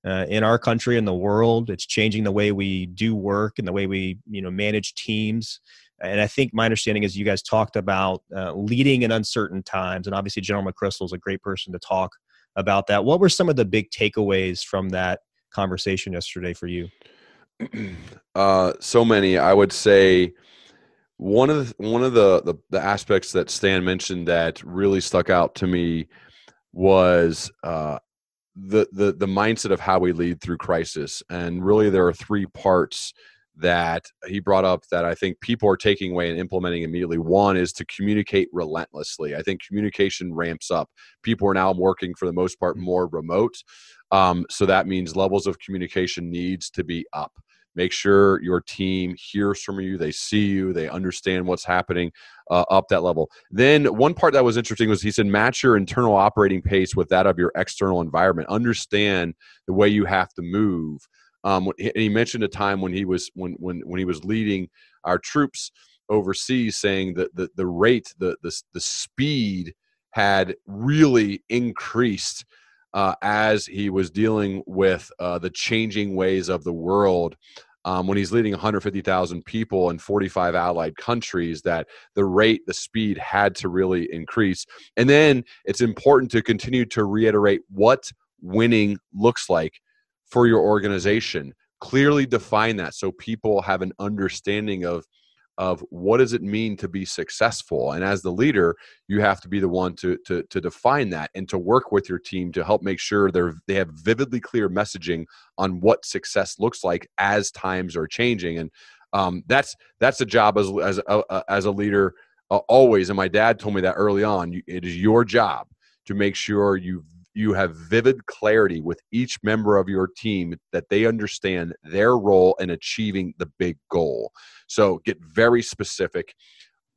Speaker 1: uh, in our country and the world. It's changing the way we do work and the way we you know manage teams. And I think my understanding is you guys talked about uh, leading in uncertain times, and obviously General McChrystal is a great person to talk about that. What were some of the big takeaways from that conversation yesterday for you?
Speaker 2: Uh, so many. I would say one of the, one of the, the, the aspects that Stan mentioned that really stuck out to me was uh, the the the mindset of how we lead through crisis. And really, there are three parts that he brought up that I think people are taking away and implementing immediately. One is to communicate relentlessly. I think communication ramps up. People are now working for the most part more remote. Um, so that means levels of communication needs to be up. Make sure your team hears from you, they see you, they understand what's happening uh, up that level. Then, one part that was interesting was he said, match your internal operating pace with that of your external environment. Understand the way you have to move um, he mentioned a time when he was when when when he was leading our troops overseas, saying that the the rate, the the the speed had really increased uh, as he was dealing with uh, the changing ways of the world. Um, when he's leading 150,000 people in 45 allied countries, that the rate, the speed had to really increase. And then it's important to continue to reiterate what winning looks like for your organization clearly define that so people have an understanding of of what does it mean to be successful? And as the leader you have to be the one to to, to define that and to work with your team to help make sure they're they have vividly clear messaging on what success looks like as times are changing. And um, that's that's the job as as a, uh, as a leader uh, always. And my dad told me that early on it is your job to make sure you you have vivid clarity with each member of your team that they understand their role in achieving the big goal. So get very specific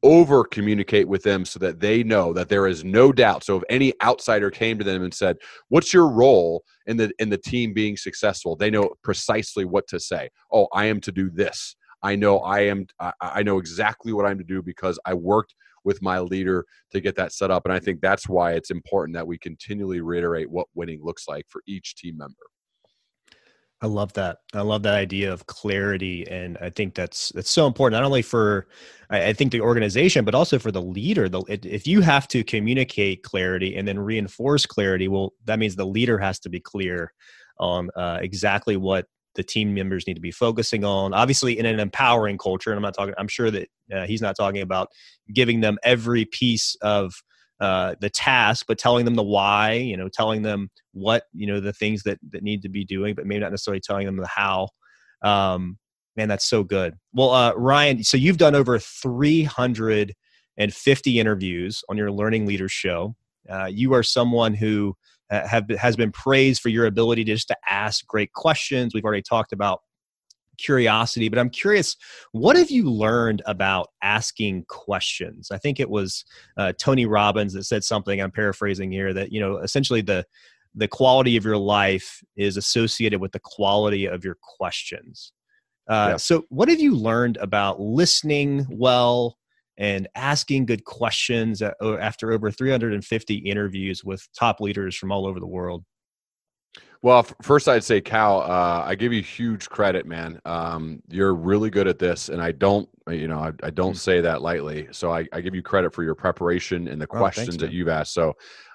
Speaker 2: over communicate with them so that they know that there is no doubt. So if any outsider came to them and said what's your role in the in the team being successful? they know precisely what to say. Oh i am to do this. I know i am i, know exactly what i'm to do because i worked with my leader to get that set up. And I think that's why it's important that we continually reiterate what winning looks like for each team member.
Speaker 1: I love that. I love that idea of clarity, and I think that's that's so important not only for I, I think the organization, but also for the leader. The, if you have to communicate clarity and then reinforce clarity, well, that means the leader has to be clear on uh, exactly what the team members need to be focusing on. Obviously, in an empowering culture, and I'm not talking. I'm sure that uh, he's not talking about giving them every piece of uh, the task, but telling them the why, you know, telling them what, you know, the things that, that need to be doing, but maybe not necessarily telling them the how. Um, man, that's so good. Well, uh, Ryan, so you've done over 350 interviews on your Learning Leaders show. Uh, you are someone who uh, have has been praised for your ability to just to ask great questions. We've already talked about curiosity, but I'm curious, what have you learned about asking questions? I think it was uh, Tony Robbins that said something. I'm paraphrasing here that you know essentially the the quality of your life is associated with the quality of your questions. Uh, yeah. So, what have you learned about listening well and asking good questions after over 350 interviews with top leaders from all over the world?
Speaker 2: Well, first I'd say Cal, uh, I give you huge credit, man. Um, you're really good at this, and I don't, you know, I, I don't mm-hmm. say that lightly. So I, I, give you credit for your preparation and the oh, questions thanks, that you've asked. So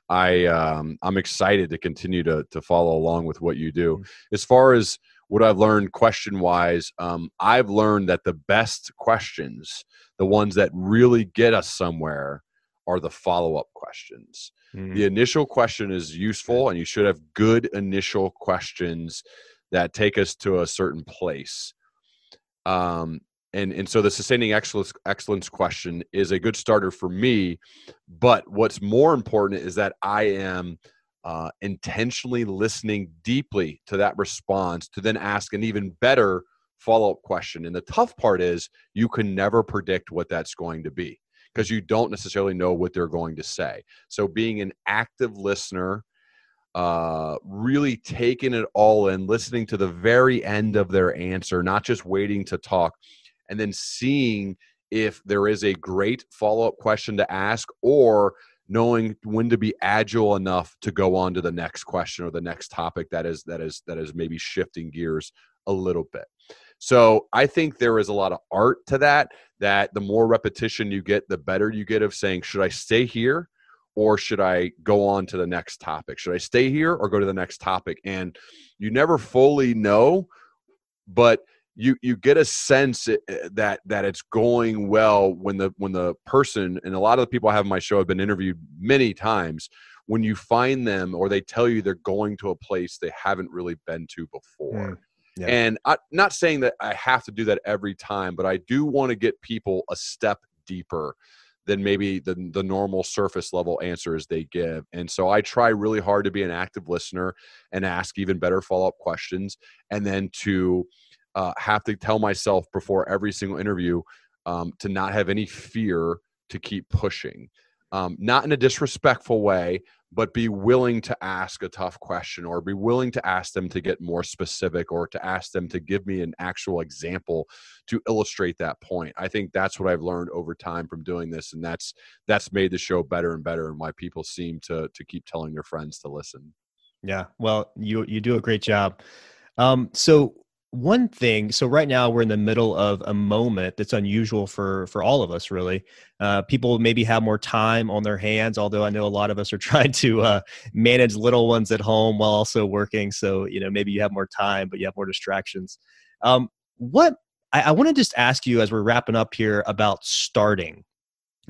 Speaker 2: I, um, I'm excited to continue to to follow along with what you do. Mm-hmm. As far as what I've learned question wise, um, I've learned that the best questions, the ones that really get us somewhere, are the follow up questions. Mm-hmm. The initial question is useful, and you should have good initial questions that take us to a certain place. Um, and and so the sustaining excellence excellence question is a good starter for me. But what's more important is that I am uh, intentionally listening deeply to that response to then ask an even better follow up question. And the tough part is you can never predict what that's going to be because you don't necessarily know what they're going to say. So being an active listener, uh, really taking it all in, listening to the very end of their answer, not just waiting to talk, and then seeing if there is a great follow up question to ask or knowing when to be agile enough to go on to the next question or the next topic that is that is that is maybe shifting gears a little bit so I think there is a lot of art to that, that the more repetition you get, the better you get of saying, should I stay here or should I go on to the next topic? Should I stay here or go to the next topic? And you never fully know, but you you get a sense eh, eh, that that it's going well when the when the person and a lot of the people I have on my show have been interviewed many times when you find them or they tell you they're going to a place they haven't really been to before. Mm. Yeah. And I'm not saying that I have to do that every time, but I do want to get people a step deeper than maybe the, the normal surface level answers they give. And so I try really hard to be an active listener and ask even better follow up questions. And then to uh, have to tell myself before every single interview um, to not have any fear to keep pushing. Um, not in a disrespectful way, but be willing to ask a tough question or be willing to ask them to get more specific or to ask them to give me an actual example to illustrate that point. I think that's what i've learned over time from doing this and that's that's made the show better and better and why people seem to to keep telling their friends to listen.
Speaker 1: Yeah well you you do a great job. Um so one thing so right now we're in the middle of a moment that's unusual for for all of us really. Uh, people maybe have more time on their hands although i know a lot of us are trying to uh, manage little ones at home while also working so you know maybe you have more time but you have more distractions. Um, what I, I want to just ask you as we're wrapping up here about starting.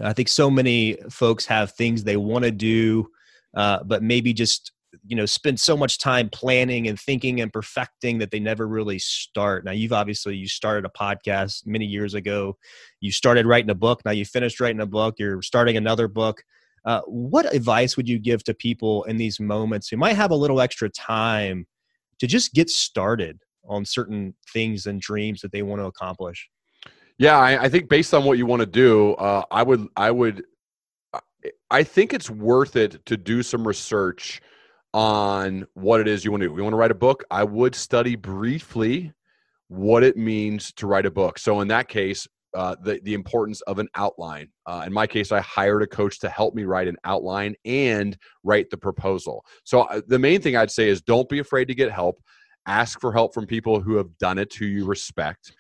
Speaker 1: I think so many folks have things they want to do uh, but maybe just you know spend so much time planning and thinking and perfecting that they never really start. Now you've obviously you started a podcast many years ago. You started writing a book. Now you finished writing a book. You're starting another book. Uh, what advice would you give to people in these moments who might have a little extra time to just get started on certain things and dreams that they want to accomplish?
Speaker 2: Yeah i, I think based on what you want to do uh, i would i would i think it's worth it to do some research on what it is you want to do. You want to write a book? I would study briefly what it means to write a book. So in that case, uh, the the importance of an outline. Uh, in my case, I hired a coach to help me write an outline and write the proposal. So uh, the main thing I'd say is don't be afraid to get help. ask for help from people who have done it, who you respect.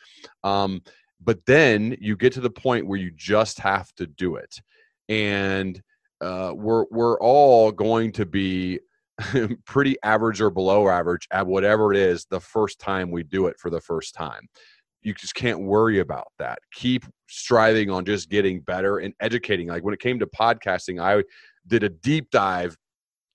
Speaker 2: Um, but then you get to the point where you just have to do it. And uh, we're, we're all going to be pretty average or below average at whatever it is the first time we do it for the first time. You just can't worry about that. Keep striving on just getting better and educating. Like when it came to podcasting, I did a deep dive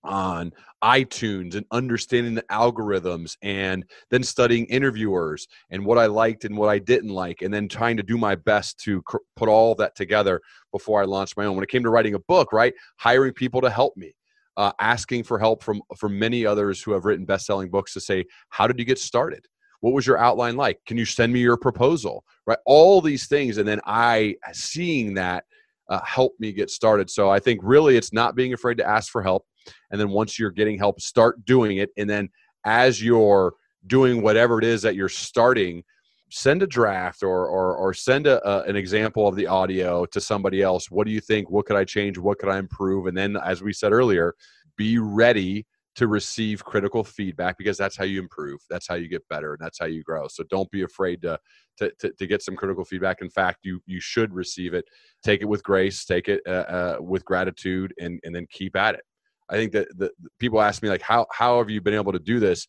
Speaker 2: on iTunes and understanding the algorithms and then studying interviewers and what I liked and what I didn't like and then trying to do my best to cr- put all that together before I launched my own. When it came to writing a book, right? Hiring people to help me. Uh, asking for help from from many others who have written best-selling books to say how did you get started? What was your outline like? Can you send me your proposal? Right? All these things and then i seeing that uh, help me get started. So i think really it's not being afraid to ask for help and then once you're getting help start doing it and then as you're doing whatever it is that you're starting send a draft or or, or send a, a, an example of the audio to somebody else. What do you think? What could i change? What could i improve? And then as we said earlier be ready to receive critical feedback because that's how you improve. That's how you get better and that's how you grow. So don't be afraid to to, to, to get some critical feedback. In fact you you should receive it. Take it with grace take it uh, uh, with gratitude and and then keep at it. I think that the, people ask me like, how how have you been able to do this?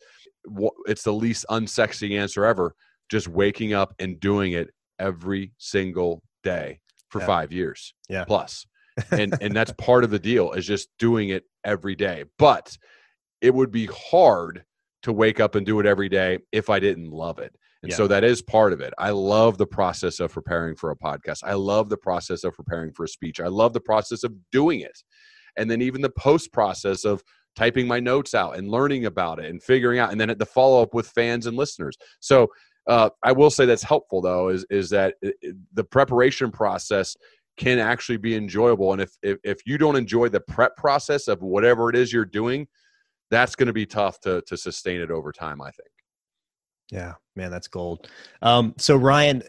Speaker 2: It's the least unsexy answer ever. Just waking up and doing it every single day for yeah. five years,
Speaker 1: yeah,
Speaker 2: plus, and and that's part of the deal is just doing it every day. But it would be hard to wake up and do it every day if I didn't love it. And yeah. so that is part of it. I love the process of preparing for a podcast. I love the process of preparing for a speech. I love the process of doing it and then even the post process of typing my notes out and learning about it and figuring out and then the follow up with fans and listeners so uh, i will say that's helpful though is is that the preparation process can actually be enjoyable. And if, if if you don't enjoy the prep process of whatever it is you're doing that's going to be tough to to sustain it over time i think.
Speaker 1: Yeah man that's gold. Um, so ryan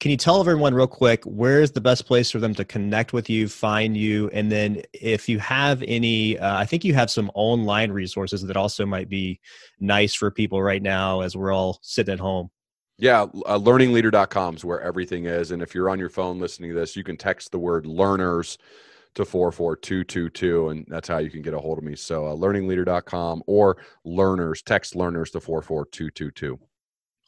Speaker 1: can you tell everyone real quick where is the best place for them to connect with you find you? And then if you have any uh, i think you have some online resources that also might be nice for people right now as we're all sitting at home
Speaker 2: yeah uh, learningleader.com is where everything is and if you're on your phone listening to this you can text the word learners to 44222 and that's how you can get a hold of me. So uh, learningleader.com or learners text learners to 44222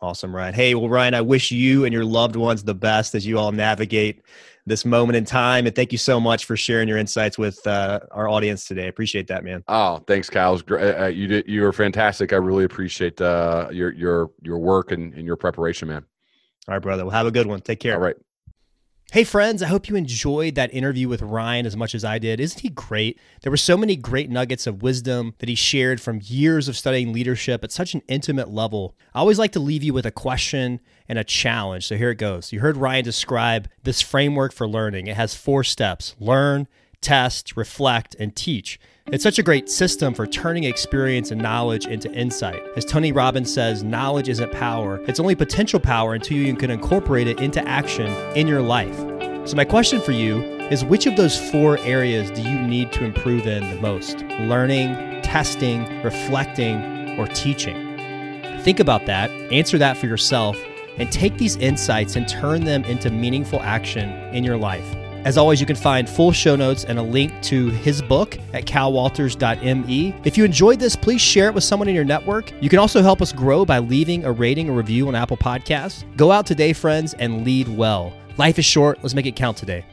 Speaker 1: Awesome, Ryan. Hey, well, Ryan, I wish you and your loved ones the best as you all navigate this moment in time. And thank you so much for sharing your insights with uh, our audience today. Appreciate that, man.
Speaker 2: Oh, thanks, Kyle. Uh, uh, you did, you were fantastic. I really appreciate uh, your your your work and, and your preparation, man.
Speaker 1: All right, brother. Well, have a good one. Take care.
Speaker 2: All right.
Speaker 1: Hey, friends, I hope you enjoyed that interview with Ryan as much as I did. Isn't he great? There were so many great nuggets of wisdom that he shared from years of studying leadership at such an intimate level. I always like to leave you with a question and a challenge. So here it goes. You heard Ryan describe this framework for learning. It has four steps learn, test, reflect, and teach. It's such a great system for turning experience and knowledge into insight. As Tony Robbins says, knowledge isn't power, it's only potential power until you can incorporate it into action in your life. So, my question for you is which of those four areas do you need to improve in the most? Learning, testing, reflecting, or teaching? Think about that, answer that for yourself, and take these insights and turn them into meaningful action in your life. As always, you can find full show notes and a link to his book at calwalters.me. If you enjoyed this, please share it with someone in your network. You can also help us grow by leaving a rating or review on Apple Podcasts. Go out today, friends, and lead well. Life is short. Let's make it count today.